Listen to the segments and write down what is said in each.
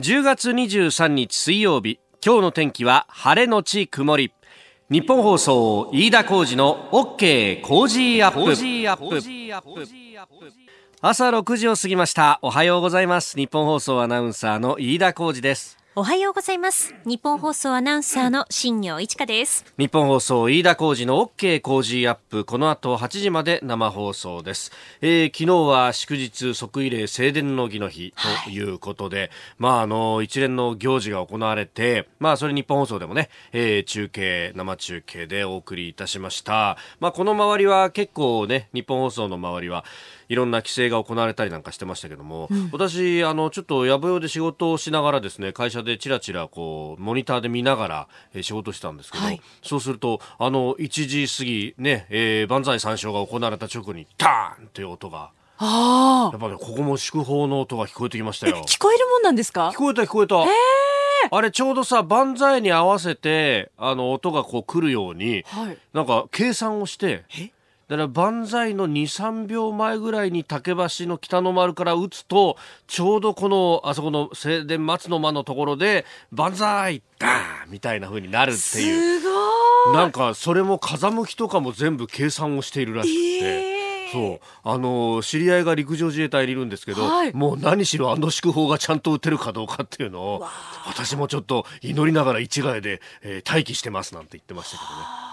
10月23日水曜日今日の天気は晴れのち曇り。日本放送飯田浩二の OK 工事アップ。朝6時を過ぎました。おはようございます。日本放送アナウンサーの飯田浩二ですおはようございます。日本放送アナウンサーの新業一華です。日本放送飯田浩二の OK 工事アップ。この後8時まで生放送です。えー、昨日は祝日即位礼正殿の儀の日ということで、はい、まああの一連の行事が行われて、まあそれ日本放送でもね、えー、中継生中継でお送りいたしました。まあこの周りは結構ね日本放送の周りはいろんな規制が行われたりなんかしてましたけども、うん、私あのちょっとやぶよで仕事をしながらですね会社でちらちらこうモニターで見ながら、えー、仕事したんですけど、はい、そうするとあの1時過ぎね、えー、万歳三唱が行われた直後にターンという音があやっぱねここも祝砲の音が聞こえてきましたよ聞こえるもんなんですか聞こえた聞こえたあれちょうどさ万歳に合わせてあの音がこう来るように、はい、なんか計算をしてえだから万歳の2、3秒前ぐらいに竹橋の北の丸から打つと、ちょうどこの、あそこの正殿松の間のところで、万歳ダーンみたいな風になるっていう。すごいなんか、それも風向きとかも全部計算をしているらしくて。えーそうあの知り合いが陸上自衛隊にいるんですけど、はい、もう何しろあの祝砲がちゃんと打てるかどうかっていうのを私もちょっと祈りながら一概で、えー、待機してますなんて言ってましたけどね。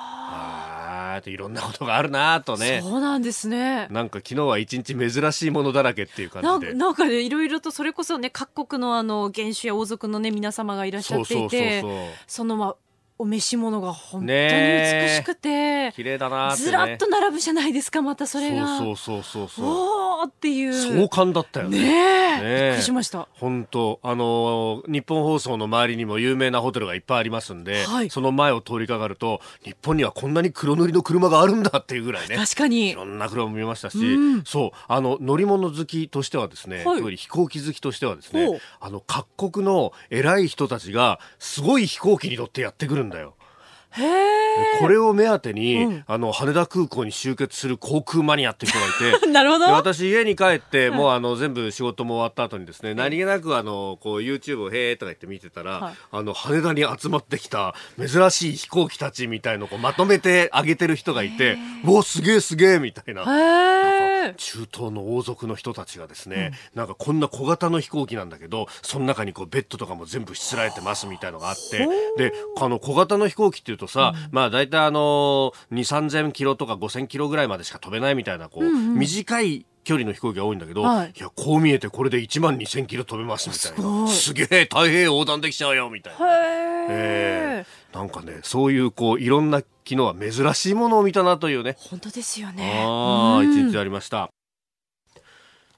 っていろんなことがあるなとね。そうなんですね。なんか昨日は一日珍しいものだらけっていう感じで。なんかねいろいろとそれこそね各国のあの元首や王族のね皆様がいらっしゃっていてそのまあお召し物が本当に美しくて、綺麗だな、ね、ずらっと並ぶじゃないですかまたそれが。そうそうそうそうおーっていう。壮観だったよね。ねびっくりしました。本当。あの日本放送の周りにも有名なホテルがいっぱいありますんで、はい、その前を通りかかると日本にはこんなに黒塗りの車があるんだっていうぐらいね。確かに。いろんな車も見ましたし、うん、そう。あの乗り物好きとしてはですね、はい、飛行機好きとしてはですねあの各国の偉い人たちがすごい飛行機に乗ってやってくるんだよこれを目当てに、うん、あの羽田空港に集結する航空マニアって人がいて なるほど。私家に帰って、もうあの全部仕事も終わった後にですね、何気なくあのこう YouTube をへーとか言って見てたら、はい、あの羽田に集まってきた珍しい飛行機たちみたいのをまとめてあげてる人がいておすげえすげえみたいな。中東の王族の人たちがですね、うん、なんかこんな小型の飛行機なんだけどその中にこうベッドとかも全部しつらえてますみたいのがあってであの小型の飛行機っていうとさ、うん、まあ大体あの2 3 0 0 0キロとか5 0 0 0キロぐらいまでしか飛べないみたいなこう、うんうん、短い距離の飛行機が多いんだけど、はい、いやこう見えてこれで1万2000キロ飛べますみたいな。すげえ太平洋横断できちゃうよみたいな。えー、なんかねそういうこういろんな昨日は珍しいものを見たなというね。本当ですよね。ああ一日ありました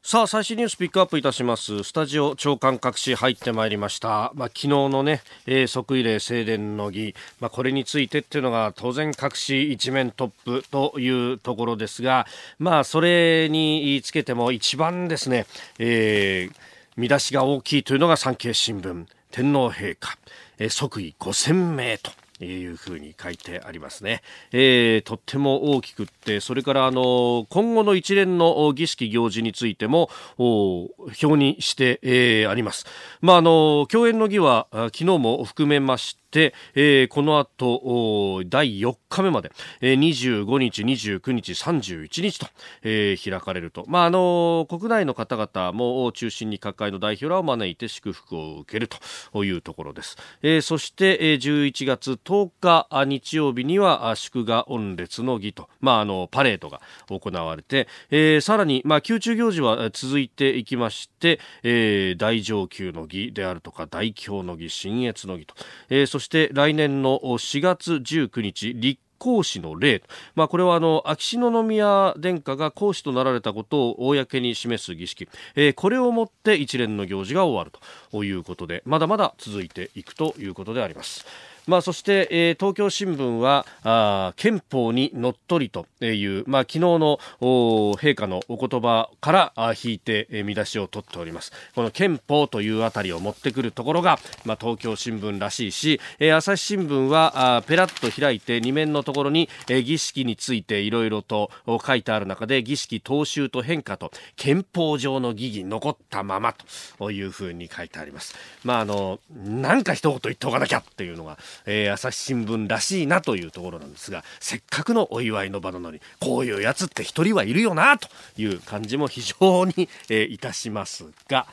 さあ最新ニュースピックアップいたします。スタジオ長官隠し入ってまいりました、まあ、昨日のね、えー、即位礼正殿の儀、まあ、これについてっていうのが当然隠し一面トップというところですがまあそれにつけても一番ですね、えー、見出しが大きいというのが産経新聞。天皇陛下、えー、即位5000名と。いうふうに書いてありますね、えー、とっても大きくってそれからあの今後の一連の儀式行事についても表にして、えー、あります、まあ、あの共演の儀は昨日も含めまして、えー、この後第4日目まで、えー、25日、29日、31日と、えー、開かれると、まあ、あの国内の方々も中心に各界の代表らを招いて祝福を受けるというところです、えー、そして、えー、11月10日日曜日には祝賀御列の儀と、まあ、あのパレードが行われて、えー、さらに、まあ、宮中行事は続いていきまして、えー、大上級の儀であるとか大凶の儀、新越の儀と、えー、そして来年の4月19日立皇嗣の礼、まあ、これはあの秋篠宮殿下が皇嗣となられたことを公に示す儀式、えー、これをもって一連の行事が終わるということでまだまだ続いていくということであります。まあ、そして、えー、東京新聞はあ憲法にのっとりという、まあ、昨日の陛下のお言葉からあ引いて、えー、見出しを取っておりますこの憲法というあたりを持ってくるところが、まあ、東京新聞らしいし、えー、朝日新聞はあペラッと開いて2面のところに、えー、儀式についていろいろと書いてある中で儀式踏襲と変化と憲法上の疑義残ったままというふうに書いてあります。まああのなんか一言言っておかなきゃっていうのが、えー、朝日新聞らしいなというところなんですがせっかくのお祝いの場なのにこういうやつって一人はいるよなという感じも非常に、えー、いたしますが、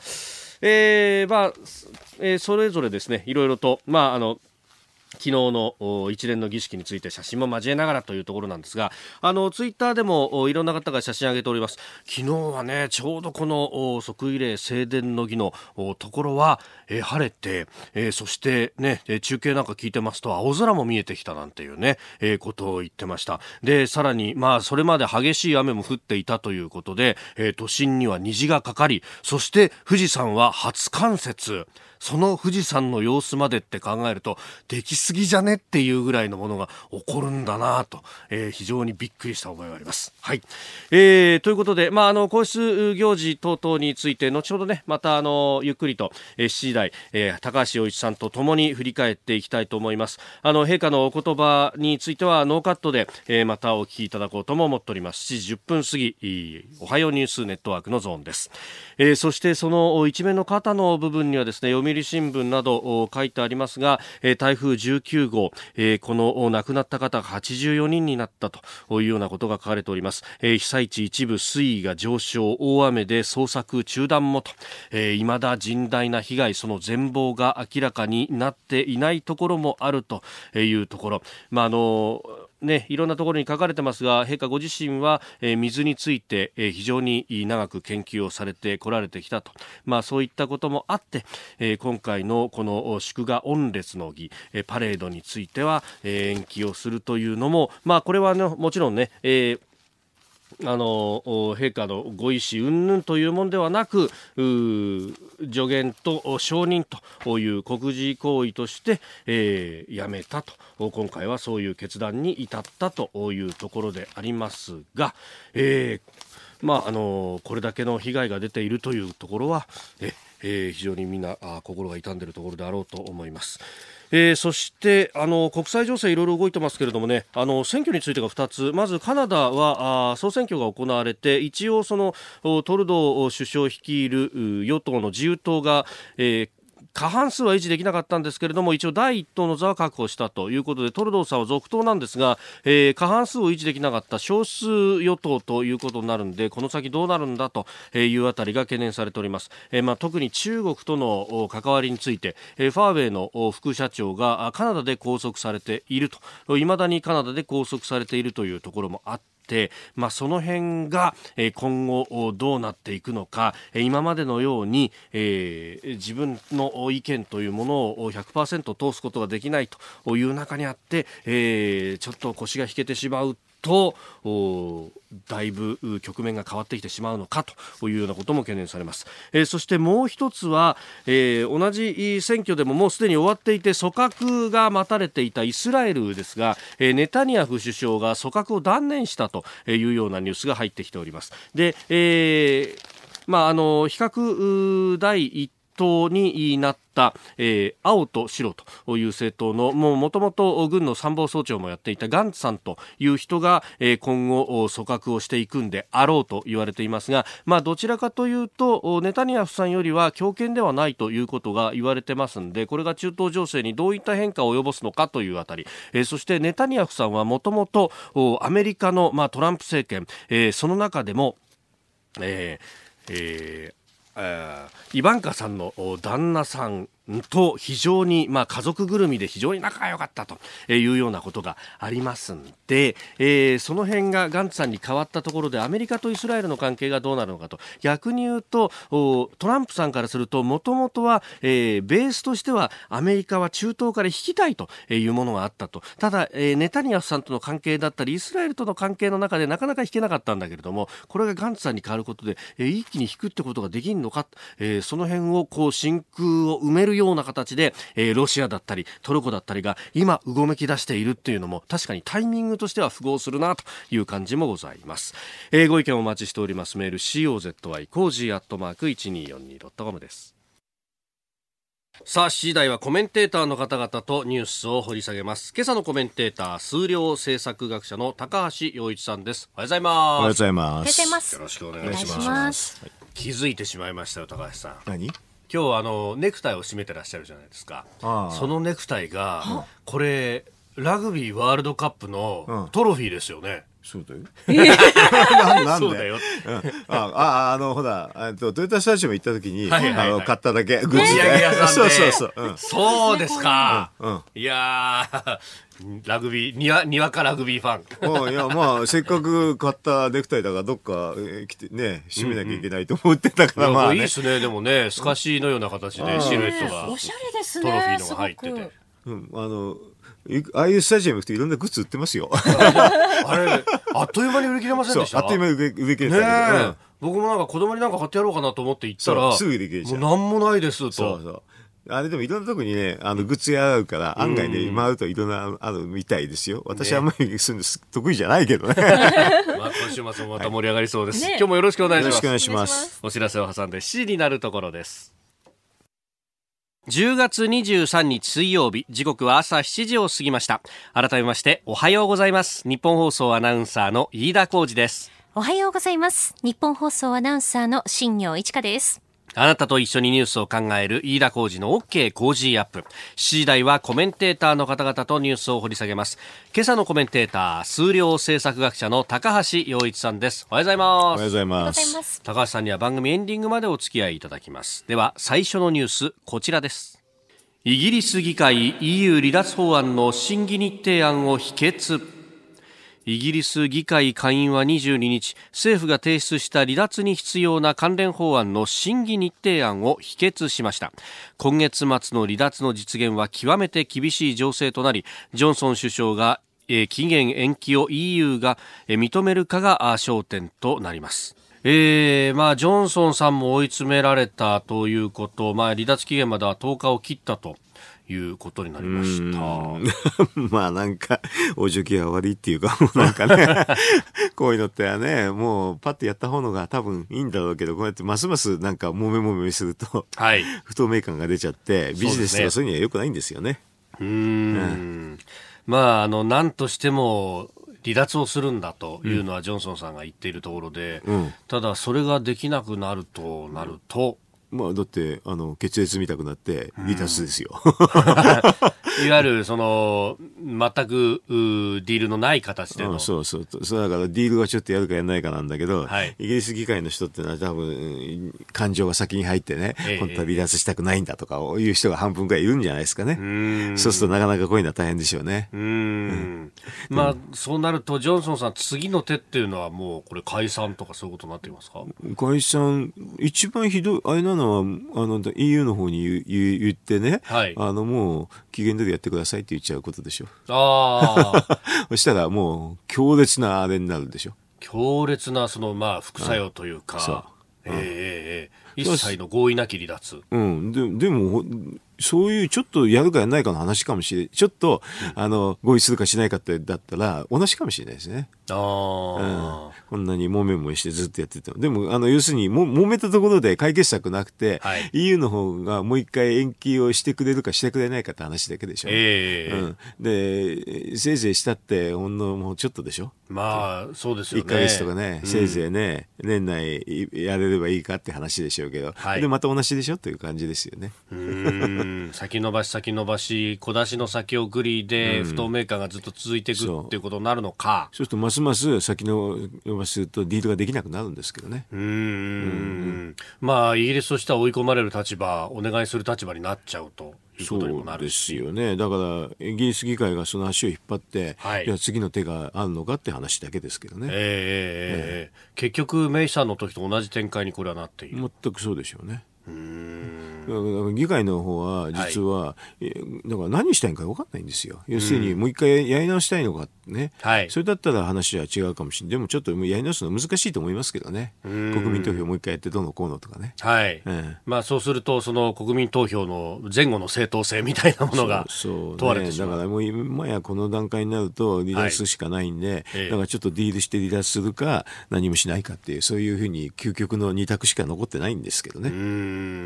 えー、まあ、えー、それぞれですねいろいろとまああの昨日の一連の儀式について写真も交えながらというところなんですがあのツイッターでもいろんな方が写真上げております。昨日はねちょうどこの即位礼正殿の儀のところは、え、晴れて、え、そしてね中継なんか聞いてますと青空も見えてきたなんていうね、え、ことを言ってました。でさらにまあそれまで激しい雨も降っていたということで、え、都心には虹がかかりそして富士山は初冠雪。その富士山の様子までって考えると、できすぎじゃねっていうぐらいのものが起こるんだなと、えー、非常にびっくりした覚えがあります。はい。えー、ということで、まあ、あの、皇室行事等々について、後ほどね、また、あの、ゆっくりと、えー、7時台、えー、高橋洋一さんと共に振り返っていきたいと思います。あの、陛下のお言葉については、ノーカットで、えー、またお聞きいただこうとも思っております。7時10分過ぎ、おはようニュースネットワークのゾーンです。えー、そして、その一面の肩の部分にはですね、読売新聞など書いてありますが、台風19号、この亡くなった方が84人になったというようなことが書かれております。被災地一部水位が上昇、大雨で捜索中断もと、未だ甚大な被害、その全貌が明らかになっていないところもあるというところ。まあ、あのね、いろんなところに書かれてますが陛下ご自身は、えー、水について、えー、非常に長く研究をされてこられてきたと、まあ、そういったこともあって、えー、今回のこの祝賀御列の儀、え、パレードについては、え、延期をするというのも、まあ、これは、ね、もちろんね、えーあの陛下のご意思云々というものではなく助言と承認という国事行為として、えー、やめたと。今回はそういう決断に至ったというところでありますが、えーまあ、あのこれだけの被害が出ているというところはえ、えー、非常にみんなあ心が痛んでいるところであろうと思います。えー、そしてあの国際情勢いろいろ動いてますけれどもねあの選挙についてが2つまずカナダはあ総選挙が行われて一応そのトルドー首相率いる与党の自由党が、えー、過半数は維持できなかったんですけれども一応第一党の座は確保したということでトルドーさんは続投なんですが、えー、過半数を維持できなかった少数与党ということになるんでこの先どうなるんだというあたりが懸念されております、えー、まあ、特に中国との関わりについて、えー、ファーウェイの副社長がカナダで拘束されていると。いまだにカナダで拘束されているというところもあって、まあ、その辺が今後どうなっていくのか今までのように、えー、自分の意見というものを100%通すことができないという中にあって、えー、ちょっと腰が引けてしまうとだいぶ局面が変わってきてしまうのかというようなことも懸念されます、えー、そしてもう一つは、えー、同じ選挙でももうすでに終わっていて組閣が待たれていたイスラエルですが、えー、ネタニヤフ首相が組閣を断念したというようなニュースが入ってきております。で、えーまあ、あの比較第一党になった、えー、青と白という政党のもともと軍の参謀総長もやっていたガンツさんという人が、えー、今後組閣をしていくんであろうと言われていますが、まあ、どちらかというとネタニヤフさんよりは強権ではないということが言われてますんでこれが中東情勢にどういった変化を及ぼすのかというあたり、えー、そしてネタニヤフさんはもともとアメリカの、まあ、トランプ政権、えー、その中でも、えーえーイバンカさんの旦那さんと非常に、まあ、家族ぐるみで非常に仲が良かったというようなことがありますんで、えー、その辺がガンツさんに変わったところでアメリカとイスラエルの関係がどうなるのかと。逆に言うとトランプさんからするともともとは、えー、ベースとしてはアメリカは中東から引きたいというものがあったと。ただ、えー、ネタニヤフさんとの関係だったりイスラエルとの関係の中でなかなか引けなかったんだけれどもこれがガンツさんに変わることで、えー、一気に引くってことができるのか、えー、その辺をこう真空を埋めるるような形で、えー、ロシアだったりトルコだったりが今うごめき出しているっていうのも確かにタイミングとしては符合するなという感じもございます、えー、ご意見お待ちしておりますメール COZY コージーアットマーク 1242.com ですさあ、7時台はコメンテーターの方々とニュースを掘り下げます。今朝のコメンテーター、数量政策学者の高橋洋一さんです。おはようございます。おはようございます。よろしくお願いします。気づいてしまいましたよ、高橋さん。何？今日あのネクタイを締めてらっしゃるじゃないですか。そのネクタイが、これラグビーワールドカップのトロフィーですよね。そうだよ。なんそうだよ。あ、あ、あの、ほら、トヨタスタジアム行った時に、あの、買っただけ、グッズそうそうそう。そうですか。いやラグビー、にわ、にわかラグビーファン。いや、まあ、せっかく買ったネクタイだから、どっか、え来て、ね、締めなきゃいけないと思ってたから、まあ、いいですね、でもね、透かしのような形で、シルエットが。おしゃれですね。トロフィーのが入ってて。うん、あの、ああいうスタジアム行くといろんなグッズ売ってますよ。あれ、あっという間に売り切れませんでした？あっという間に売り切れたけど、ね僕もなんか子供になんか買ってやろうかなと思って行ったら、すぐ売り切れちゃう。もうなんもないですと。そうそう。あれでもいろんなとこにね、あの、グッズ屋あるから、案外ね、回るといろんな、あるみたいですよ。私はあんまりするの得意じゃないけどね。まあ、今週末もまた盛り上がりそうです。今日もよろしくお願いします。よろしくお願いします。お知らせを挟んで7時になるところです。10月23日水曜日時刻は朝7時を過ぎました。改めましておはようございます。日本放送アナウンサーの飯田浩二です。おはようございます。日本放送アナウンサーの新業一華です。あなたと一緒にニュースを考える飯田浩二の OK 工事アップ。7時台はコメンテーターの方々とニュースを掘り下げます。今朝のコメンテーター、数量政策学者の高橋洋一さんです。おはようございます。おはようございます。高橋さんには番組エンディングまでお付き合いいただきます。では、最初のニュース、こちらです。イギリス議会 EU 離脱法案の審議日程案を否決。イギリス議会下院は22日、政府が提出した離脱に必要な関連法案の審議日程案を否決しました。今月末の離脱の実現は極めて厳しい情勢となり、ジョンソン首相が期限延期を EU が認めるかが焦点となります。えー、まあ、ジョンソンさんも追い詰められたということ、まあ、離脱期限までは10日を切ったと。いうことになりました。まあなんか、おじきが悪いっていうか、なんかね、こういうのってはね、もうパッとやった方のが多分いいんだろうけど、こうやってますますなんかもめもめすると、はい、不透明感が出ちゃって、ビジネスとかそういうには良くないんですよね。う、ね、ん。まあ、あの、なんとしても、離脱をするんだというのはジョンソンさんが言っているところで、うん、ただそれができなくなるとなると、まあ、だってあの血液見たくなって離脱ですよ。いわゆるその全くディールのない形での、うん、そうそう。そうだからディールはちょっとやるかやらないかなんだけど、はい、イギリス議会の人ってのは多分感情が先に入ってね、えー、本当は離脱したくないんだとかいう人が半分くらいいるんじゃないですかね。そうするとなかなかこういうのは大変でしょうね。うん、まあ、そうなるとジョンソンさん次の手っていうのはもうこれ解散とかそういうことになっていますか？解散一番ひどいあれなのはあの EU の方に言言ってね、はい、あのもう期限でやってくださいって言っちゃうことでしょ。ああ。そしたらもう強烈なあれになるでしょ。強烈なそのまあ副作用というか。そう。ええええ一切の合意なき離脱。うん。ででも、そういうちょっとやるかやらないかの話かもしれない。ちょっと、うん、あの、合意するかしないかってだったら、同じかもしれないですね。ああ、うん。こんなにもめもめしてずっとやってても。でも、あの、要するに、も、揉めたところで解決策なくて、はい、EU の方がもう一回延期をしてくれるかしてくれないかって話だけでしょ。ええー、うん。で、せいぜいしたって、ほんのもうちょっとでしょ？まあ、そうですよね。1ヶ月とかね、せいぜいね、うん、年内やれればいいかって話でしょうけど、はい、で、また同じでしょ？という感じですよね。うん。先延ばし先延ばし、小出しの先送りで、不透明感がずっと続いていくっていうことになるのか。そうすると、ますます先延ばしすると、ディールができなくなるんですけどね。うんうんまあ、イギリスとしては追い込まれる立場、お願いする立場になっちゃうと。そうですよね。だから、イギリス議会がその足を引っ張って、はい、いや、次の手があるのかって話だけですけどね。えー、えー、結局、メイさんの時と同じ展開にこれはなっている。全くそうでしょうね。議会の方は実は、はい、だから何したいのか分かんないんですよ。要するにもう一回やり直したいのかね、はい、それだったら話は違うかもしれない。でもちょっとやり直すの難しいと思いますけどね。国民投票もう一回やってどうのこうのとかね。はい。うん、まあそうするとその国民投票の前後の正当性みたいなものが問われてしまう。そう、ね、だからもう今やこの段階になると離脱しかないんで、はい、だからちょっとディールして離脱するか何もしないかっていうそういうふうに究極の二択しか残ってないんですけどね。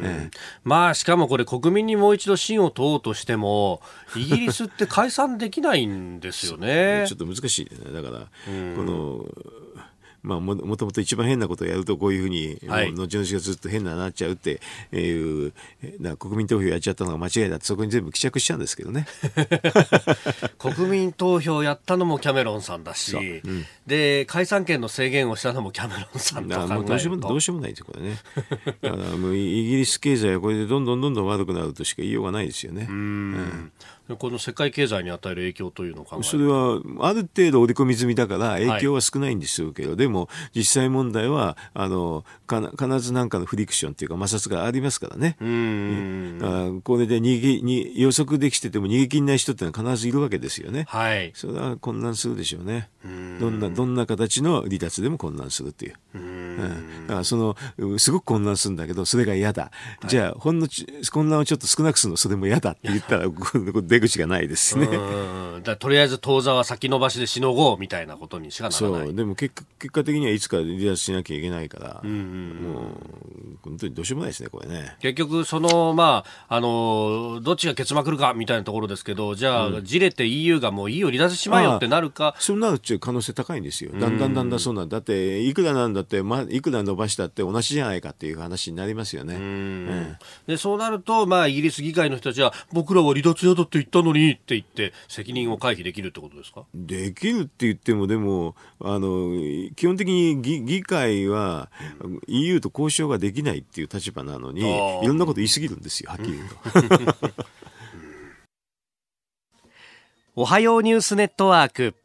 ええ、まあしかもこれ国民にもう一度信を問おうとしてもイギリスって解散できないんですよね。ちょっと難しいね。だから、この、まあも、もともと一番変なことをやるとこういうふうに、はい、後々がずっと変ななっちゃうっていう、な国民投票やっちゃったのが間違いだってそこに全部帰着しちゃうんですけどね。国民投票やったのもキャメロンさんだし、う。ん、で解散権の制限をしたのもキャメロンさんともうどうしようも どうしようもないですこれね。だからもうイギリス経済はこれでどんどんどんどん悪くなるとしか言いようがないですよね。うん、うんこの世界経済に与える影響というのをそれはある程度織り込み済みだから影響は少ないんですけど、はい、でも実際問題はあの必ず何かのフリクションというか摩擦がありますからね。うん。これで逃げに予測できてても逃げ切れない人ってのは必ずいるわけですよね。はい、それは混乱するでしょうね。どんなどんな形の離脱でも混乱するという。うん、だからそのすごく混乱するんだけどそれが嫌だ、はい、じゃあほんの混乱をちょっと少なくするのそれも嫌だって言ったら 出口がないですね。だとりあえず当座は先延ばしでしのごうみたいなことにしかならない。そう。でも結果結果的にはいつか離脱しなきゃいけないから、うんうん、もう本当にどうしようもないですねこれね。結局そのまああのどっちが結膜るかみたいなところですけどじゃあ、うん、じれて EU がもう EU を離脱しまえよってなるか。そうなるっていう可能性高いんですよ。だんだんだんだんそうなんだっていくらなんだって、まあ、いくら伸ばしたって同じじゃないかっていう話になりますよね、うん、でそうなると、まあ、イギリス議会の人たちは僕らは離脱嫌だって言ったのにって言って責任を回避できるってことですか？できるって言ってもでもあの基本的に議議会は EU と交渉ができないっていう立場なのにいろんなこと言い過ぎるんですよはっきり言うと。おはようニュースネットワーク。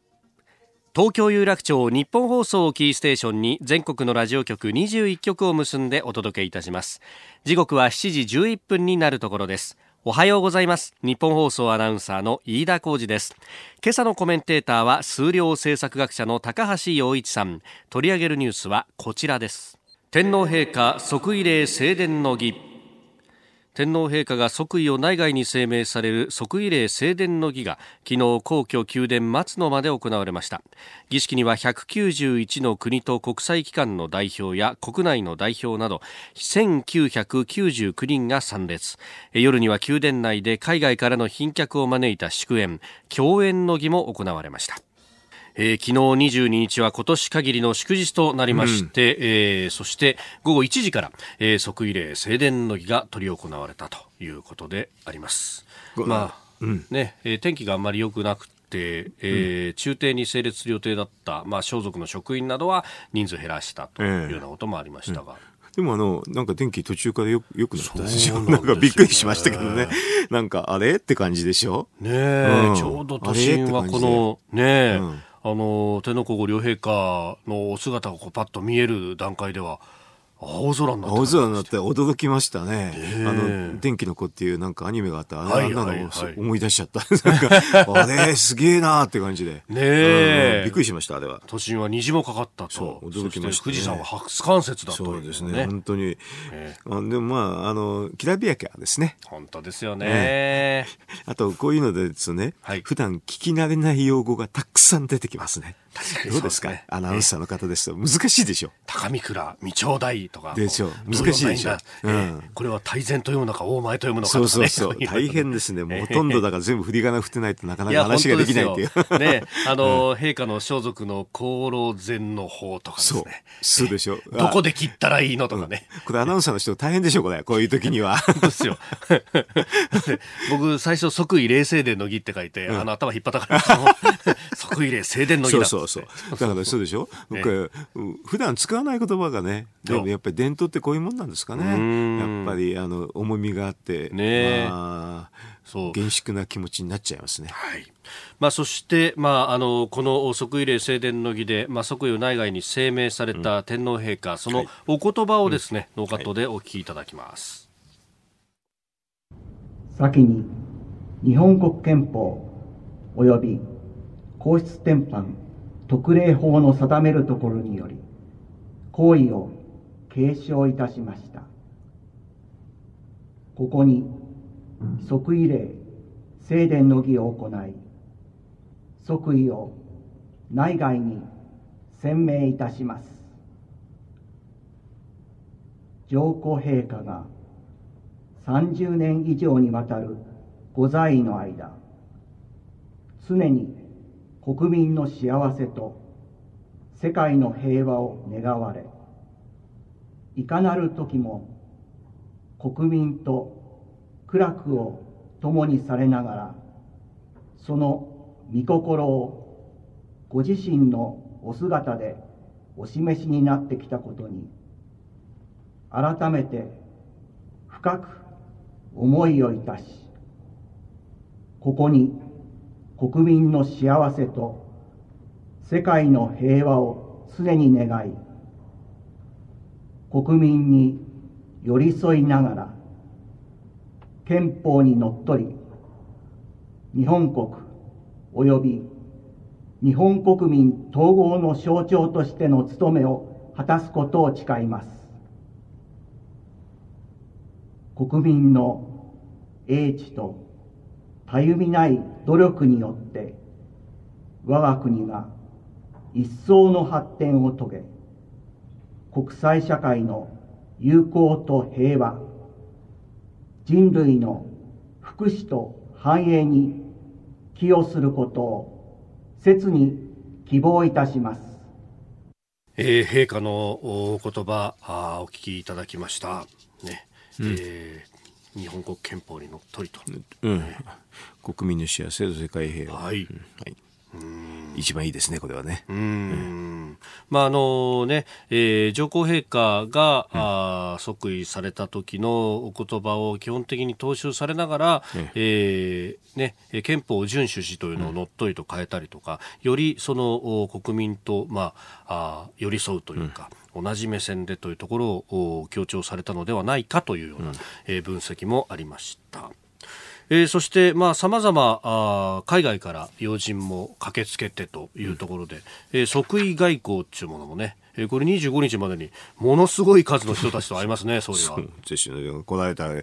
東京有楽町日本放送キーステーションに全国のラジオ局21局を結んでお届けいたします。時刻は7時11分になるところですおはようございます。日本放送アナウンサーの飯田浩二です。今朝のコメンテーターは数量政策学者の高橋洋一さん。取り上げるニュースはこちらです。天皇陛下即位礼正殿の儀。天皇陛下が即位を内外に声明される即位礼正殿の儀が昨日皇居宮殿松の間で行われました。儀式には191の国と国際機関の代表や国内の代表など1999人が参列。夜には宮殿内で海外からの賓客を招いた祝宴共演の儀も行われました。えー、昨日22日は今年限りの祝日となりまして、うん、えー、そして午後1時から、えー、即位礼正殿の儀が執り行われたということであります。まあ、うん、ね、えー、天気があんまり良くなくて、えー、中廷に整列する予定だった、まあ、装束の職員などは人数減らしたというようなこともありましたが。えーうん。でもあの、なんか天気途中からよよくなったですよ。なんかびっくりしましたけどね。なんかあれって感じでしょ？ねえ、うん、ちょうど都心はこの、ねえ、うんあの天皇皇后両陛下のお姿がこうパッと見える段階では青空になって青空になって驚きましたね。あの、電気の子っていうなんかアニメがあった。あんなの思い出しちゃった。あれ、すげえなーって感じで。ねえ、びっくりしました、あれは。都心は虹もかかったと。そう、驚きました、富士山は初冠雪だとそうですね、本当に。あでもまあ、あの、きらびやかですね。本当ですよね。あと、こういうのでですね、普段聞き慣れない用語がたくさん出てきますね。確かにどうですか、ね、アナウンサーの方ですと難しいでしょ高見倉未長大とかでしょ難しいでしょ、う。ん、これは大前と読むのか大前と読むのか、ね、そうそうそう。大変ですね。もうほとんどだから全部振り仮名振ってないとなかなか話ができないっていう。ね。あの、うん、陛下の装束の功労前の方とかですね。そう。でしょどこで切ったらいいのとかね、これアナウンサーの人大変でしょこれ。こういう時にはですよ。僕最初即位礼正殿の儀って書いて、あの頭引っ張ったから即位礼正殿の儀だそうそうそう。だからそうでしょ、ね、普段使わない言葉がねでもやっぱり伝統ってこういうもんなんですかね。やっぱりあの重みがあってねまあそう。厳粛な気持ちになっちゃいますね。はい。まあ、そして、まあ、あのこの即位礼正殿の儀で、まあ、即位を内外に声明された天皇陛下、そのお言葉をですね、うん、ノーカットでお聞きいただきます。先に日本国憲法及び皇室典範特例法の定めるところにより行為を継承いたしました。ここに即位礼正殿の儀を行い即位を内外に宣明いたします。上皇陛下が30年以上にわたるご在位の間常に国民の幸せと世界の平和を願われいかなる時も国民と苦楽を共にされながらその御心をご自身のお姿でお示しになってきたことに改めて深く思いをいたしここに国民の幸せと世界の平和を常に願い国民に寄り添いながら憲法にのっとり日本国及び日本国民統合の象徴としての務めを果たすことを誓います。国民の英知とたゆみない努力によって我が国が一層の発展を遂げ国際社会の友好と平和人類の福祉と繁栄に寄与することを切に希望いたします。えー、陛下のお言葉あお聞きいただきました。ね、うん、えー、日本国憲法にのっとりと、うん、国民の幸せと世界平和、はい、はい一番いいですね、これはね。うん。まあ、あのね、えー、上皇陛下が、うん、あ即位された時のお言葉を基本的に踏襲されながら、ええー、ね、憲法を遵守しというのをのっとりと変えたりとか、うん、よりその国民と、まあ、あ寄り添うというか、うん、同じ目線でというところを強調されたのではないかというような、うん、えー、分析もありました。えー、そして、まあ、様々、海外から要人も駆けつけてというところで、うん、えー、即位外交っていうものもね、えー、これ25日までにものすごい数の人たちと会いますね、総理は。そう。来られたら、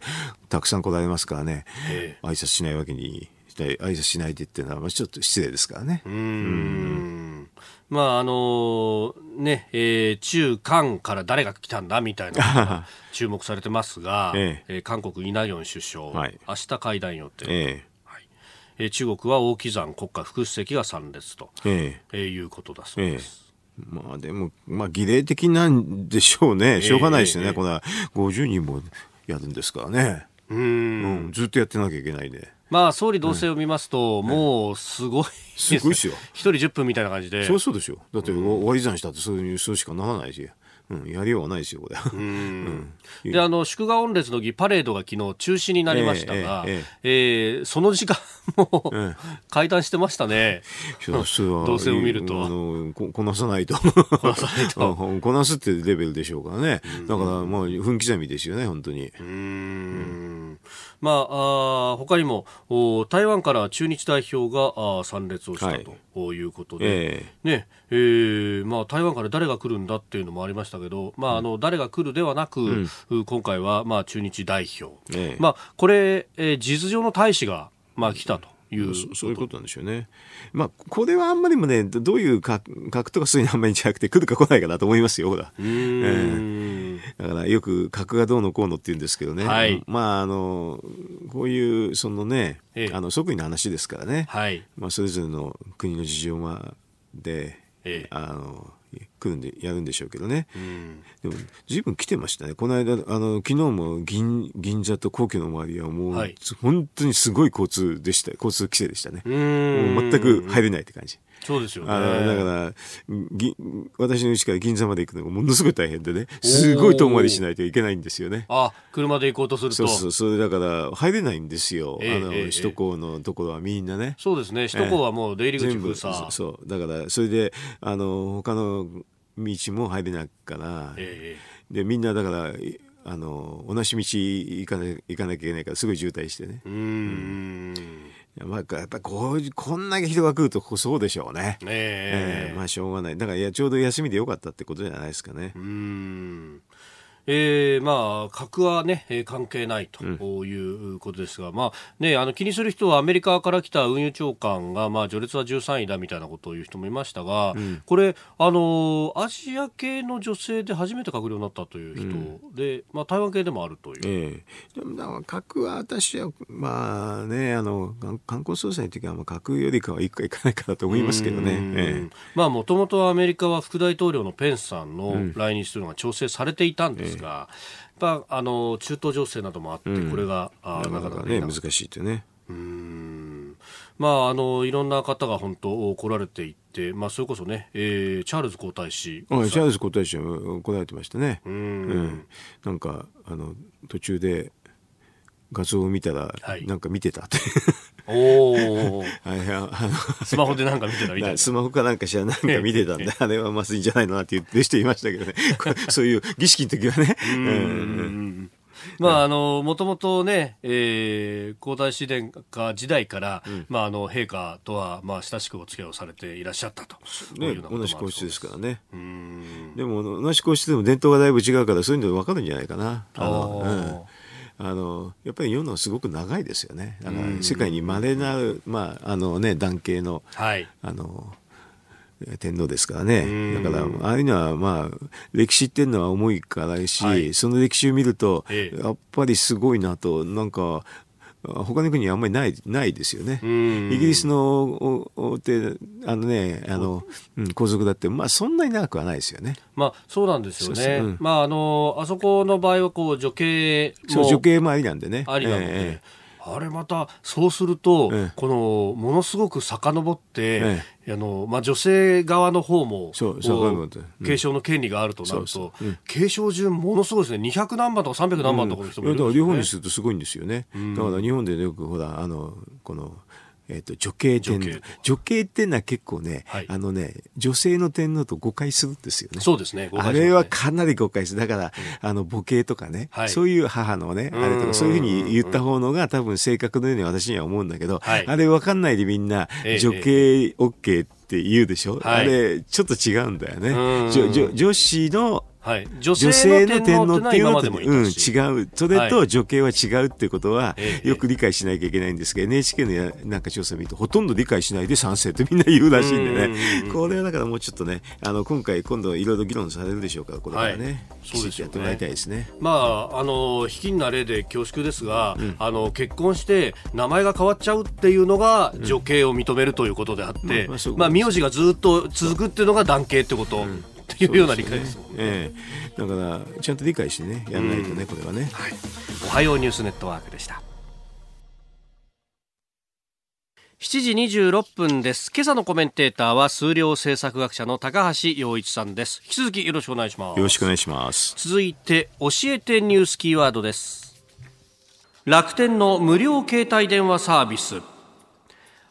たくさん来られますからね、えー、挨拶しないわけに、挨拶しないでっていうのは、ちょっと失礼ですからね。うんうんまああのねえー、中韓から誰が来たんだみたいな 注目されてますが、ええー、韓国イ・ナギョン首相、はい、明日会談予定、えーはいえー、中国は王岐山国家副主席が参列と、えー、えー、いうことだそうです。えー、まあでも、まあ儀礼的なんでしょうね。しょうがないですよね。えー、この50人もやるんですからね。うんうん、ずっとやってなきゃいけないで。まあ、総理同棲を見ますと、もうすごいすごいですよ。一人10分みたいな感じで。そうそうですよ。だって、割り算したってそういう数しかならないし。うん、やりようはないですよ、これ。うん、で、あの、祝賀御列の儀パレードが昨日中止になりましたが、えー、えー、えー、その時間も 会談してましたね。同棲を見ると。あのここなさないと。こなさないと。こなすってレベルでしょうからね。だから、まあ、分刻みですよね、本当に。うん。まあ、あ他にも台湾から中日代表があ参列をしたということで、はいえ。ー、ねえーまあ、台湾から誰が来るんだっていうのもありましたけど、まあ、あの誰が来るではなく、うん、今回は、まあ、中日代表、えー、まあ、これ、えー、事実上の大使が、まあ、来たと。いうそういうことなんでしょうね。まあ、これはあんまりもね、どういう格とかそういうのあんまりじゃなくて、来るか来ないかなと思いますよ、ほら。えー、だからよく格がどうのこうのって言うんですけどね。はい、まあ、あの、こういう、そのね、ええ、あの、即位の話ですからね。はい。まあ、それぞれの国の事情まで、ええ、あの、来るんでやるんでしょうけどね、うん、でも随分来てましたね。この間あの昨日も銀銀座と皇居の周りはもう、はい、本当にすごい交通でした交通規制でしたね。もう全く入れないって感じ。そうですよね。だから、ぎ私の家から銀座まで行くのがものすごい大変でね、すごい遠回りしないといけないんですよね。あ、車で行こうとすると。そうそう、それだから入れないんですよ。えー、あの、えー、首都高のところはみんなね。そうですね、首都高はもう出入り口封鎖。そう、だから、それで、あの、他の道も入れないから、えー、で、みんなだから、あの同じ道行かな行かなきゃいけないからすごい渋滞してね。うんまあ、やっぱこうこんだけ人が来るとそうでしょうね。えー、えー、まあしょうがない。だからいやちょうど休みでよかったってことじゃないですかね。うんえー、まあ、核はね、関係ないということですが、うん、まあ、ね、あの、気にする人はアメリカから来た運輸長官が、まあ、序列は13位だみたいなことを言う人もいましたが、うん、これ、あの、アジア系の女性で初めて閣僚になったという人で、うん、まあ、台湾系でもあるという。ええ。ー、でも、だから核は私は、まあね、あの、観光総裁の時は、まあ、核よりかは行くか行かないかだと思いますけどね。えー、まあ、もともとアメリカは副大統領のペンスさんの来日するのが調整されていたんですが、やっぱあの中東情勢などもあって、これが、あなかなかね難しいってね。うん。まあ、あのいろんな方が本当来られていて、まあ、それこそね、えー、チャールズ皇太子。チャールズ皇太子は来られてましたね。うん、なんかあの途中で画像を見たら、はい、なんか見てたっておお スマホでなんか見てたみたいな。スマホかなんかしらなんか見てたんであれはまずいんじゃないのなって言ってる人いましたけどね。そういう儀式の時はね。うん。まあ、あの、もともとね、えー、皇太子殿下時代から、うん、まあ、あの、陛下とは、まあ、親しくお付き合いをされていらっしゃったと。ね、同じ皇室ですからね。でも、同じ皇室でも伝統がだいぶ違うから、そういうの分かるんじゃないかな。あの、うんあのやっぱり世のすごく長いですよね。あの世界に稀な、まああのね、男系の,、はい、あの天皇ですからね。だから、ああいうのは、まあ、歴史っていうのは重いからし、はい、その歴史を見ると、やっぱりすごいなと、なんか、他の国はあんまりないないですよね。イギリスのおってあのねあの、うん、皇族だってまあそんなに長くはないですよね。まあそうなんですよね。うん、まああのあそこの場合はこう女系も女系もありなんでね。ありなので。えーあれまたそうすると、ええ、このものすごく遡って、え、あのまあ、女性側の方も継承の権利があるとなると、継承順ものすごいですね。200何番とか300何番とかの人もいるんですよ、ね、だから日本にするとすごいんですよね、うん、だから日本でよくほらあのこのえっ、ー、と、女系天皇。女系。ってのは結構ね、はい、あのね、女性の天皇と誤解するんですよね。そうですね。ね。あれはかなり誤解する。だから、うん、あの、母系とかね、はい、そういう母のね、あれとか、そういうふうに言った方のが多分正確のように私には思うんだけど、はい、あれ分かんないでみんな、女系 OK って言うでしょ、ええ、あれ、ちょっと違うんだよね。女子のはい、女性の天皇っていうのは、うん、違う。それと女系は違うっていうことは、よく理解しなきゃいけないんですが、NHK のなんか調査見ると、ほとんど理解しないで賛成ってみんな言うらしいんでね。これはだからもうちょっとね、あの、今回、今度いろいろ議論されるでしょうから、これからね、はい、そうですやってもらいたいですね。まあ、あの、卑近な例で恐縮ですが、うん、あの、結婚して名前が変わっちゃうっていうのが、女系を認めるということであって、うん、まあ、名字がずっと続くっていうのが男系ってこと。うんっていうような理解ですもんね。ええだからちゃんと理解してねやらないとね、これはね、はい。おはようニュースネットワークでした。7時26分です。今朝のコメンテーターは数量政策学者の高橋洋一さんです。引き続きよろしくお願いします。よろしくお願いします。続いて教えてニュースキーワードです。楽天の無料携帯電話サービス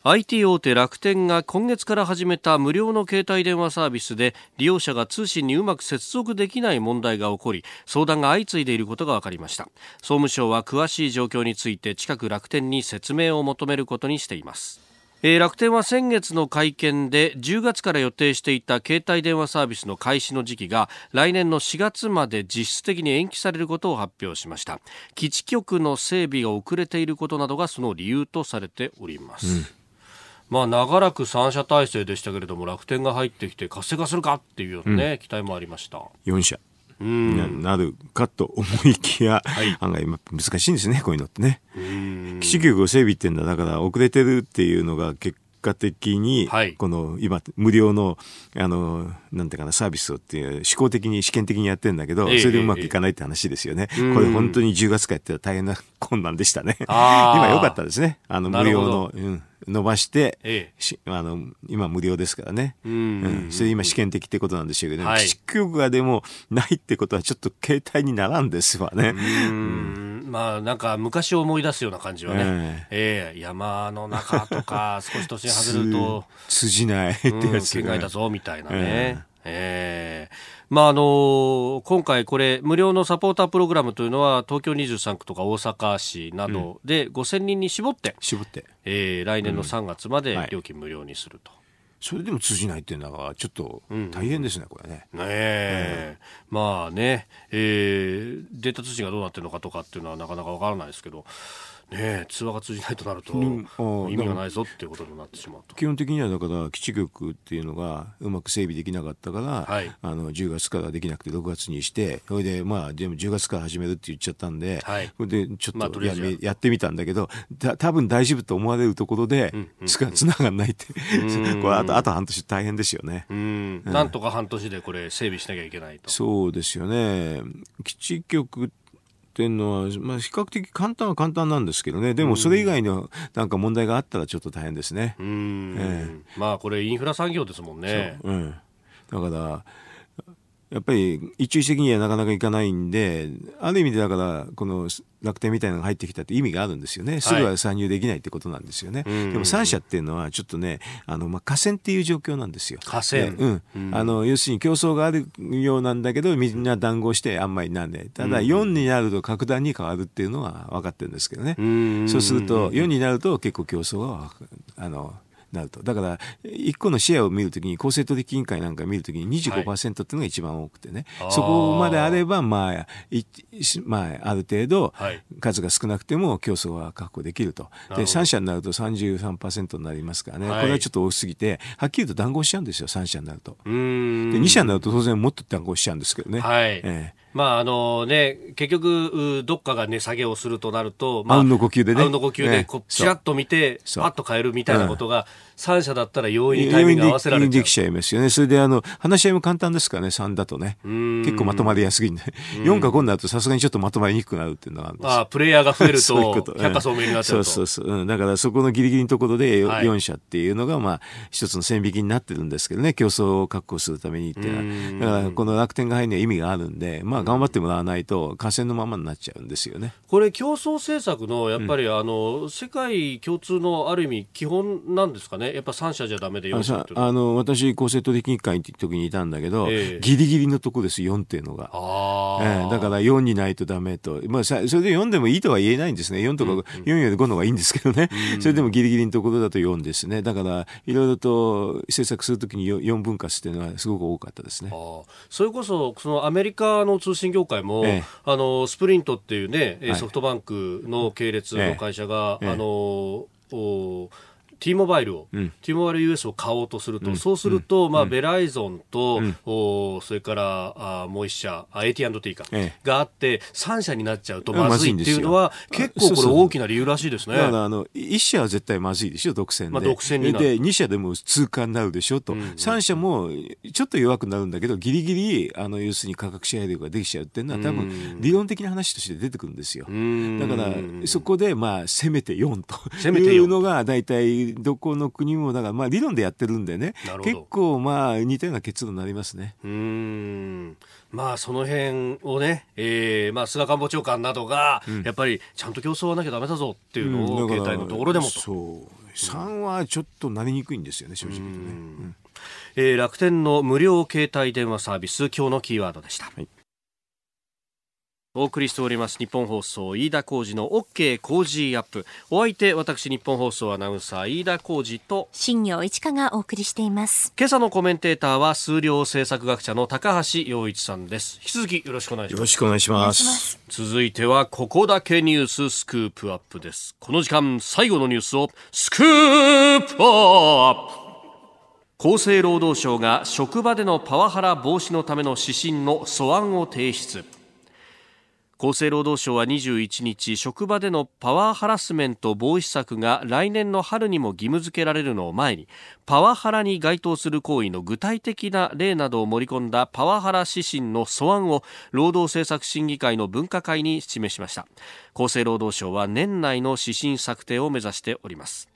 IT 大手楽天が今月から始めた無料の携帯電話サービスで利用者が通信にうまく接続できない問題が起こり相談が相次いでいることが分かりました。総務省は詳しい状況について近く楽天に説明を求めることにしています、楽天は先月の会見で10月から予定していた携帯電話サービスの開始の時期が来年の4月まで実質的に延期されることを発表しました。基地局の整備が遅れていることなどがその理由とされております、うんまあ、長らく三社体制でしたけれども楽天が入ってきて活性化するかっていうね、うん、期待もありました。4社になるかと思いきや、はい、案外難しいんですねこういうのってね。基地局を整備ってんだだから遅れてるっていうのが結果的に、はい、この今無料のあのなんていうかなサービスをっていう試行的に試験的にやってるんだけど、えー、それでうまくいかないって話ですよね、えー、これ本当に10月からやってたら大変な困難でしたね。今良かったですね。あの無料の、うん伸ばして、ええ、あの今無料ですからね、うん、うん、それ今試験的ってことなんでしょうけど、ね、基地局がでもないってことはちょっと携帯にならんですわね。うん、まあなんか昔を思い出すような感じはね、ええ。えー、山の中とか 少し年外れると通じないってやつ、うん、県外だぞみたいなね。えーええ。ーまああの今回これ無料のサポータープログラムというのは東京23区とか大阪市などで5000人に絞って、絞って、えー、来年の3月まで料金無料にすると。それでも通じないっていうのはちょっと大変ですね、うん、これね。ねえ、うん、まあね、えー、データ通信がどうなってるのかとかっていうのはなかなかわからないですけど、ね、通話が通じないとなると、意味がないぞっていうことになってしまうと。基本的にはだから基地局っていうのがうまく整備できなかったから、はい、あの10月からできなくて6月にしてそれでまあでも10月から始めるって言っちゃったんで、はい、それでちょっとや,、やってみたんだけどた多分大丈夫と思われるところで、うんうん、つつながんないって。これあとあと半年大変ですよね。うん、なんとか半年でこれ整備しなきゃいけないと。そうですよね。基地局っていうのは、まあ、比較的簡単は簡単なんですけどね、でもそれ以外のなんか問題があったらちょっと大変ですね。うん、ええ、まあこれインフラ産業ですもんね。う。うん、だからやっぱり一朝一夕にはなかなかいかないんで、ある意味でだから、この楽天みたいなのが入ってきたって意味があるんですよね。すぐは参入できないってことなんですよね。はい、でも3社っていうのはちょっとね、あの、まあ、河川っていう状況なんですよ。河川。うん。うん、あの、要するに競争があるようなんだけど、みんな談合してあんまりなんで、ただ4になると格段に変わるっていうのは分かってるんですけどね。うそうすると、4になると結構競争が、あの、なると。だから、1個のシェアを見るときに、公正取引委員会なんか見るときに25%っていうのが一番多くてね、はい、そこまであれば、まあ、まあ、ある程度、数が少なくても競争は確保できると。で、3社になると33%になりますからね、はい、これはちょっと多すぎて、はっきりと談合しちゃうんですよ、3社になると。で、2社になると当然もっと談合しちゃうんですけどね。はい。えーまああのね、結局、どっかが値下げをするとなると、まあ、の呼吸でね。あの呼吸で、こちらっと見て、パッと変えるみたいなことが、3社だったら容易にタイミング合わせられち。できちゃいますよね。それで、あの、話し合いも簡単ですからね、3だとね。結構まとまりやすいんで。4か5になるとさすがにちょっとまとまりにくくなるっていうのがあるんですああ、プレイヤーが増えると、百科聡明になっちゃうと。そうそうそう。うん、だからそこのギリギリのところで4社っていうのが、まあ、一つの線引きになってるんですけどね、競争を確保するためにっていうのは。だから、この楽天が入るには意味があるんで、まあ、頑張ってもらわないと、河川のままになっちゃうんですよね。これ、競争政策の、やっぱり、あの、世界共通のある意味、基本なんですかね？やっぱ3社じゃダメで4社あの、私、公正取引委員会って時にいたんだけど、えー、ギリギリのとこです、4っていうのが。あえー、だから4にないとダメと。まあ、それで4でもいいとは言えないんですね。4とか、4より5の方がいいんですけどね。それでもギリギリのところだと4ですね。だから、いろいろと政策するときに 4, 4分割っていうのはすごく多かったですね。それこそ、そのアメリカの通信業界も、えー、あの、スプリントっていうね、ソフトバンクの系列の会社が、えー、あの、お T モバイルを、うん、T モバイル US を買おうとすると、うん、そうすると、うん、まあ、ベライゾンと、おそれからあもう一社、AT&T か、ええ、があって、3社になっちゃうとまずいっていうのは、結構これ大きな理由らしいですね。だからあの、1社は絶対まずいでしょ、独占で。まあ、独占にで、2社でも通過になるでしょと、うん。うん、3社もちょっと弱くなるんだけど、ぎりぎり、あの、要するに価格支配力ができちゃうっていうのは、多分、理論的な話として出てくるんですよ。だから、そこで、まあ、せめて4というのが、大体、どこの国も、だからまあ理論でやってるんでね、結構まあ似たような結論になりますね。うんまあその辺をね、えー、まあ菅官房長官などが、やっぱりちゃんと競争はなきゃだめだぞっていうのを、携帯のところでもと。そう。3はちょっとなりにくいんですよね、正直言うとね。えー、楽天の無料携帯電話サービス、今日のキーワードでした。はいお送りしております日本放送飯田浩二の OK 工事アップ。お相手私日本放送アナウンサー飯田浩二と新業一華がお送りしています。今朝のコメンテーターは数量政策学者の高橋洋一さんです。引き続きよろしくお願いします。よろしくお願いします。続いてはここだけニューススクープアップです。この時間最後のニュースをスクープアップ。厚生労働省が職場でのパワハラ防止のための指針の素案を提出厚生労働省は21日職場でのパワーハラスメント防止策が来年の春にも義務付けられるのを前にパワハラに該当する行為の具体的な例などを盛り込んだパワハラ指針の素案を労働政策審議会の分科会に示しました。厚生労働省は年内の指針策定を目指しております。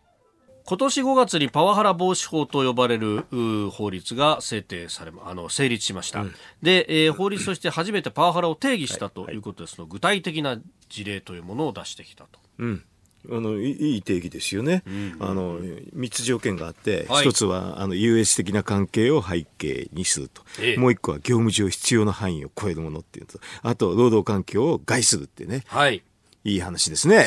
今年5月にパワハラ防止法と呼ばれる法律が制定されあの成立しました、うん、で、えー、法律として初めてパワハラを定義したということですの、はいはい、具体的な事例というものを出してきたと。うん。あのいい定義ですよね、うん。あの3つ条件があって、はい、1つはあの優越的な関係を背景にすると、ええ、もう1個は業務上必要な範囲を超えるものっていうとあと労働環境を害するってね、はい、いい話ですね。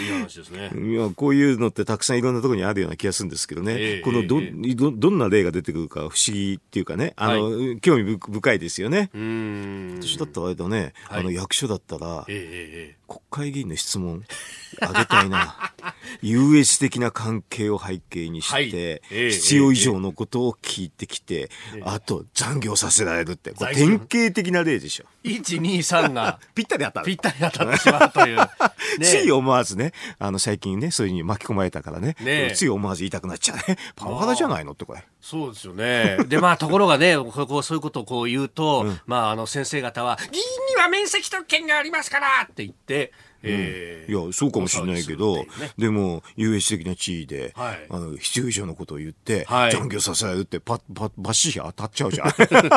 いい話ですね。いや、こういうのってたくさんいろんなところにあるような気がするんですけどね。えー、このど、えー、ど、どんな例が出てくるか不思議っていうかね、あの、はい、興味深いですよね。私だったらあれだね、はい、あの役所だったら、えー、国会議員の質問あげたいな。優越的な関係を背景にして、はい、必要以上のことを聞いてきて、あと残業させられるって、これ典型的な例でしょ。1、2、3がぴったり当たる。ぴったり当たってしまうという。ね、つい思わずね、あの最近ね、そういうに巻き込まれたからね、ねつい思わず言いたくなっちゃうね。パワハラじゃないのってこれ。そうですよね。で、まあ ところがね、こうそういうことをこう言うと、うん、まああの先生方は、議員には面積特権がありますからって言って、it えー、いやそうかもしれないけど、ね、でも優越的な地位で、はい、あの必要以上のことを言って、はい、残業させられるってパッパッバッシリ当たっちゃうじゃん。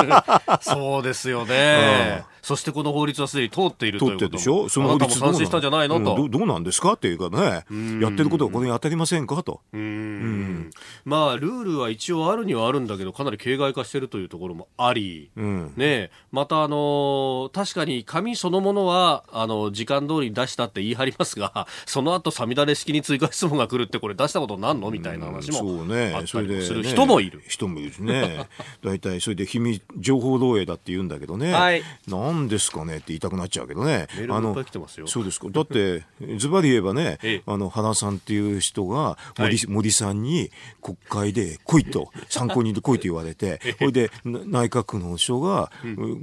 そうですよね、うん。そしてこの法律はすでに通っているということ通ってでしょ？その法律賛成したんじゃないの？と、うん、どうなんですか？っていうかね。やってることがこれに当たりませんか？と。うん。まあルールは一応あるにはあるんだけどかなり形骸化しているというところもあり、うん、ねまたあの確かに紙そのものはあの時間通りに出したって言い張りますが その後さみだれ式に追加質問が来るってこれ出したことなんの？みたいな話もあったりする。人もいる、人もいるしね。大体それで秘密情報漏洩だって言うんだけどね、はい、なんですかねって言いたくなっちゃうけどね。あのそうですか。だって、ズバリ言えばね、あの、原さんっていう人が森、はい、森さんに国会で来いと、参考人で来いと言われて、それで内閣の人が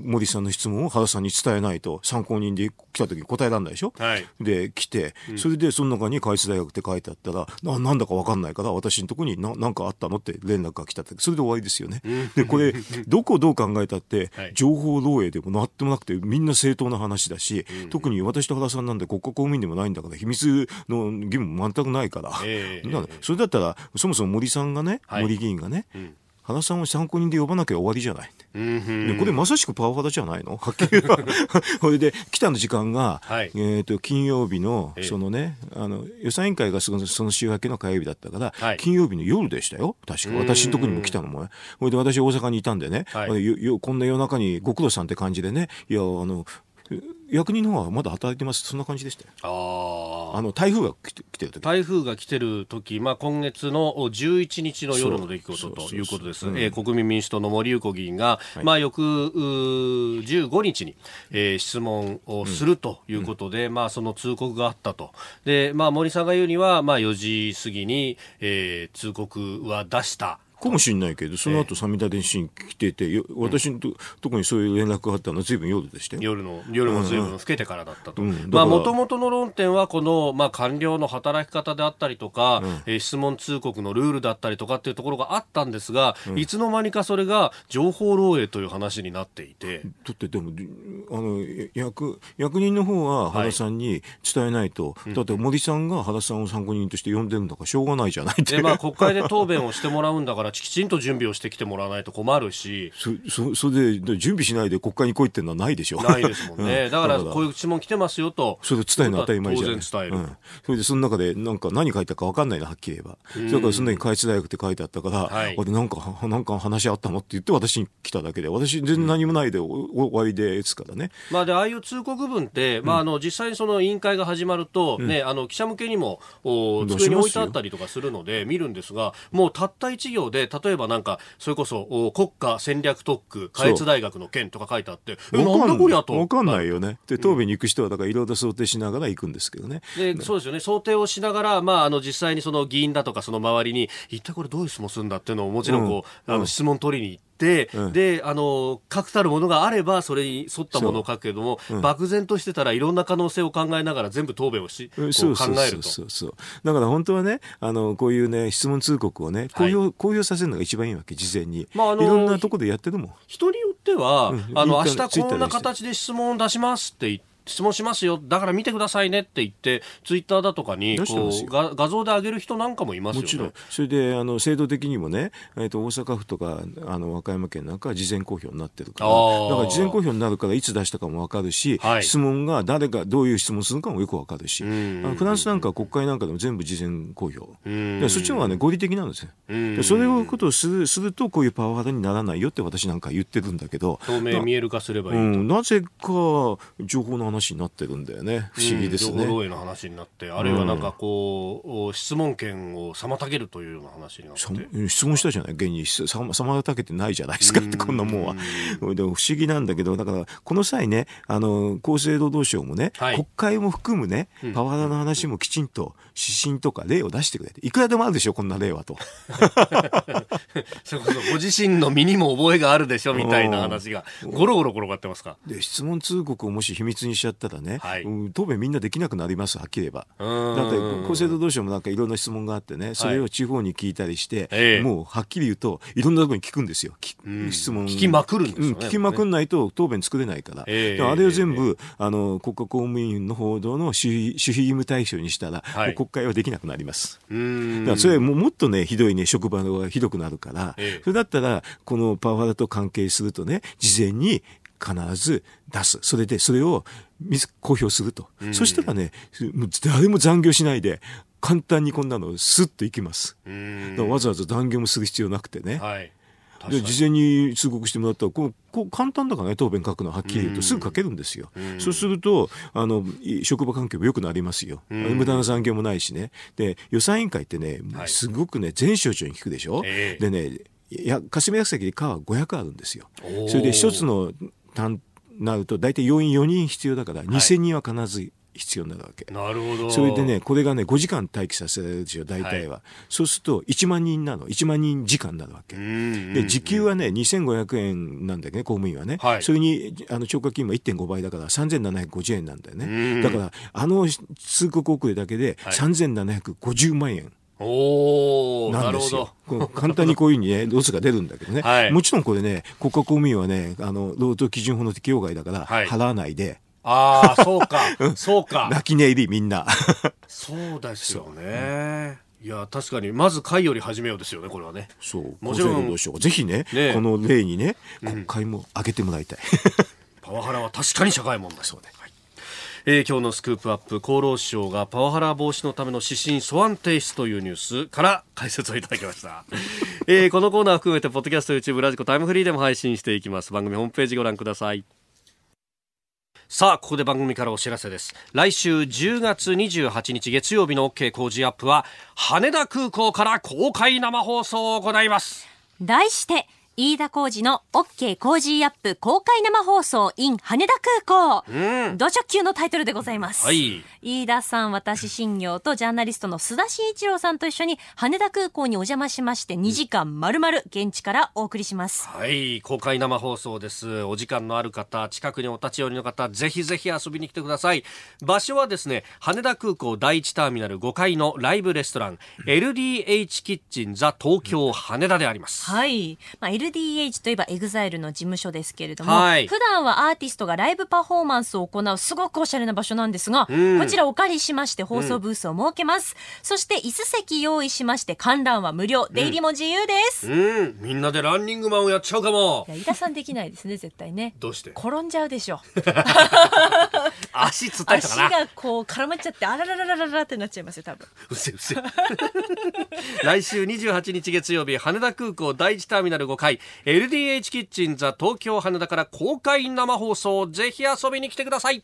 森さんの質問を原さんに伝えないと、参考人で来た時に答えられないでしょ？はい、で、来て、それでその中に海津大学って書いてあったら、ななんだかわかんないから、私のとこにななんかあったのって連絡が来たって、それで終わりですよね。で、これ、どこをどう考えたって、情報漏洩でもなってもなくて、みんな正当な話だし、うん、特に私と原さんなんで国家公務員でもないんだから秘密の義務も全くないから、えー、それだったらそもそも森さんがね、はい、森議員がね、うん原さんを参考人で呼ばなきゃ終わりじゃない。でこれまさしくパワハラじゃないの？はっきり言これ で来たの時間が、はい、えっ、と金曜日のそのね、あの予算委員会がそのその週明けの火曜日だったから、はい、金曜日の夜でしたよ。確か。私のとこにも来たのも。これで私大阪にいたんでね、はい、こんな夜中にご苦労さんって感じでね。いやあの役人の方はまだ働いてます、そんな感じでしたよ。ああの台風が来て来てる時台風が来てる時、まあ今月の11日の夜の出来事ということです。え国民民主党の森裕子議員が、はい、まあ翌15日に、えー、質問をするということで、うん、まあその通告があったと。で、まあ森さんが言うには、まあ4時過ぎに、えー、通告は出した。かもしれないけど、その後、三田電信来てて、私のと、とこにそういう連絡があったのはずいぶん夜でしたよ。夜の、夜もずいぶん更けてからだったと。まあ、もともとの論点は、この、まあ、官僚の働き方であったりとか、うん、えー、質問通告のルールだったりとかっていうところがあったんですが、うん、いつの間にかそれが情報漏洩という話になっていて。だって、でも、あの、役、役人の方は原さんに伝えないと、はい、だって森さんが原さんを参考人として呼んでるんだからしょうがないじゃないって。で、まあ、国会で答弁をしてもらうんだから、きちんと準備をしてきてもらわないと困るし。そそそれで準備しないで国会に来いっていうのはないでしょ。ないですもんね、うん、だからこういう質問来てますよと。それ伝えるの当たり前じゃない。当然伝える、うん、それでその中でなんか何書いたか分かんないなはっきり言えば。だからその時に開智大学って書いてあったから、はい、俺なんかなんか話あったのって言って私に来ただけで私全然何もないで終わりですからね、まあでああいう通告文って、まあ、あの実際にその委員会が始まると、ねあの記者向けにもお机に置いてあったりとかするので見るんですがもうたった一行で例えばなんかそれこそ国家戦略特区下越大学の件とか書いてあってえなんだこりゃと分かんないよね。で答弁に行く人はだからいろいろ想定しながら行くんですけどね。でそうですよね。想定をしながら、まあ、あの実際にその議員だとかその周りに一体これどういう質問するんだっていうのをもちろんこう、うん、あの質問取りに行って、うん、であの確たるものがあればそれに沿ったものを書くけども、う。ん、漠然としてたらいろんな可能性を考えながら全部答弁をし、うん、考えるとそうそうだから本当はねあのこういうね質問通告をね公表はい、公表させるのが一番いいわけ事前に、まあ、あのいろんなところでやってるも。ん人によっては、あの明日こんな形で質問を出しますって言って質問しますよ。だから見てくださいねって言ってツイッターだとかにこう画画像で上げる人なんかもいますよね。もちろん。それであの制度的にもね、えー、と大阪府とかあの和歌山県なんかは事前公表になってるからだから事前公表になるからいつ出したかも分かるし、はい、質問が誰がどういう質問するかもよく分かるしフランスなんかは国会なんかでも全部事前公表。でそっちの方がね合理的なんですよ。でそれをことをするするとこういうパワハラにならないよって私なんか言ってるんだけど透明見える化すればいいと、うん、なぜか情報の話になってるんだよね。不思議ですね、情報漏洩の話になってあるいはなんかこう、質問権を妨げるというような話になって。質問したじゃない？現に妨げてないじゃないですか。ってこんなもんは。でも不思議なんだけどだからこの際ねあの厚生労働省もね、はい、国会も含むねパワハラの話もきちんと指針とか例を出してくれていくらでもあるでしょこんな例はと。そこそご自身の身にも覚えがあるでしょみたいな話がゴロゴロ転がってますか？で質問通告をもし秘密にしちゃったらね、はい、答弁みんなできなくなりますはっきり言えば。だって厚生労働省もなんかいろんな質問があってねそれを地方に聞いたりして、はい、もうはっきり言うといろんなところに聞くんですよ。質問。聞きまくるんですよ、ね、聞きまくんないと答弁作れないから、えー、あれを全部、あの国家公務員の報道の守秘守秘義務対象にしたら、はい、国会はできなくなります。だからそれももっとねひどいね職場がひどくなるから、えー、それだったらこのパワハラと関係するとね事前に必ず出す。それで、それを公表すると。うん、そしたらね、もう誰も残業しないで、簡単にこんなのスッといきます。わざわざ残業もする必要なくてね。はい。で事前に通告してもらったらこうこう簡単だからね答弁書くのはっきり言うとすぐ書けるんですよ、そうするとあの職場環境も良くなりますよ、無駄な残業もないしね。で予算委員会ってね、すごくね全省庁に聞くでしょ、えー、でねや霞が関で課は500あるんですよ。それで一つの単なると大体要員4人必要だから2000人は必ず必要になるわけ、なるほど。それでねこれがね5時間待機させられるでしょ大体は、はい、そうすると1万人なの。1万人時間になるわけ。で時給はね2500円なんだけどね公務員はね、はい、それにあの超過勤務は1.5倍だから3750円なんだよね。だからあの通告遅れだけで3750万円、おなんですよ。簡単にこういうふうにね、ロスが出るんだけどね。はい、もちろんこれね、国家公務員はね、あの、労働基準法の適用外だから、払わないで。ああ、そうか、そうか。泣き寝入り、みんな。そうですよね。いや確かにまず会より始めようですよねこれはね。そう。もちろん。ぜひね、ね、この例にね国会も上げてもらいたい、うん、パワハラは確かに社会問題。そうねえー、今日のスクープアップ厚労省がパワハラ防止のための指針素案提出というニュースから解説をいただきました、えー、このコーナー含めてポッドキャスト YouTube ラジコタイムフリーでも配信していきます番組ホームページご覧くださいさあ、ここで番組からお知らせです。来週10月28日月曜日の OK 工事アップは、羽田空港から公開生放送を行います。題して、飯田浩二の OK 工事アップ公開生放送 in 羽田空港。うん。土直球のタイトルでございます。はい。飯田さん、私、新業とジャーナリストの須田慎一郎さんと一緒に羽田空港にお邪魔しまして2時間丸々現地からお送りします。はい。公開生放送です。お時間のある方、近くにお立ち寄りの方、ぜひぜひ遊びに来てください。場所はですね、羽田空港第一ターミナル5階のライブレストラン、LDH キッチンザ東京羽田であります。はい。まあ LDH といえば EXILE の事務所ですけれども、はい、普段はアーティストがライブパフォーマンスを行うすごくおしゃれな場所なんですが、うん、こちらお借りしまして放送ブースを設けます。うん、そして椅子席用意しまして観覧は無料、出入りも自由です。うん、みんなでランニングマンをやっちゃうかも。いや、井田さんできないですね、絶対ね。どうして？転んじゃうでしょ。足つったりとかな。足がこう絡まっちゃって、あららららららってなっちゃいますよ、多分。うせうせ。来週28日月曜日、羽田空港第一ターミナル5階、LDH キッチンザ東京羽田から公開生放送、ぜひ遊びに来てください。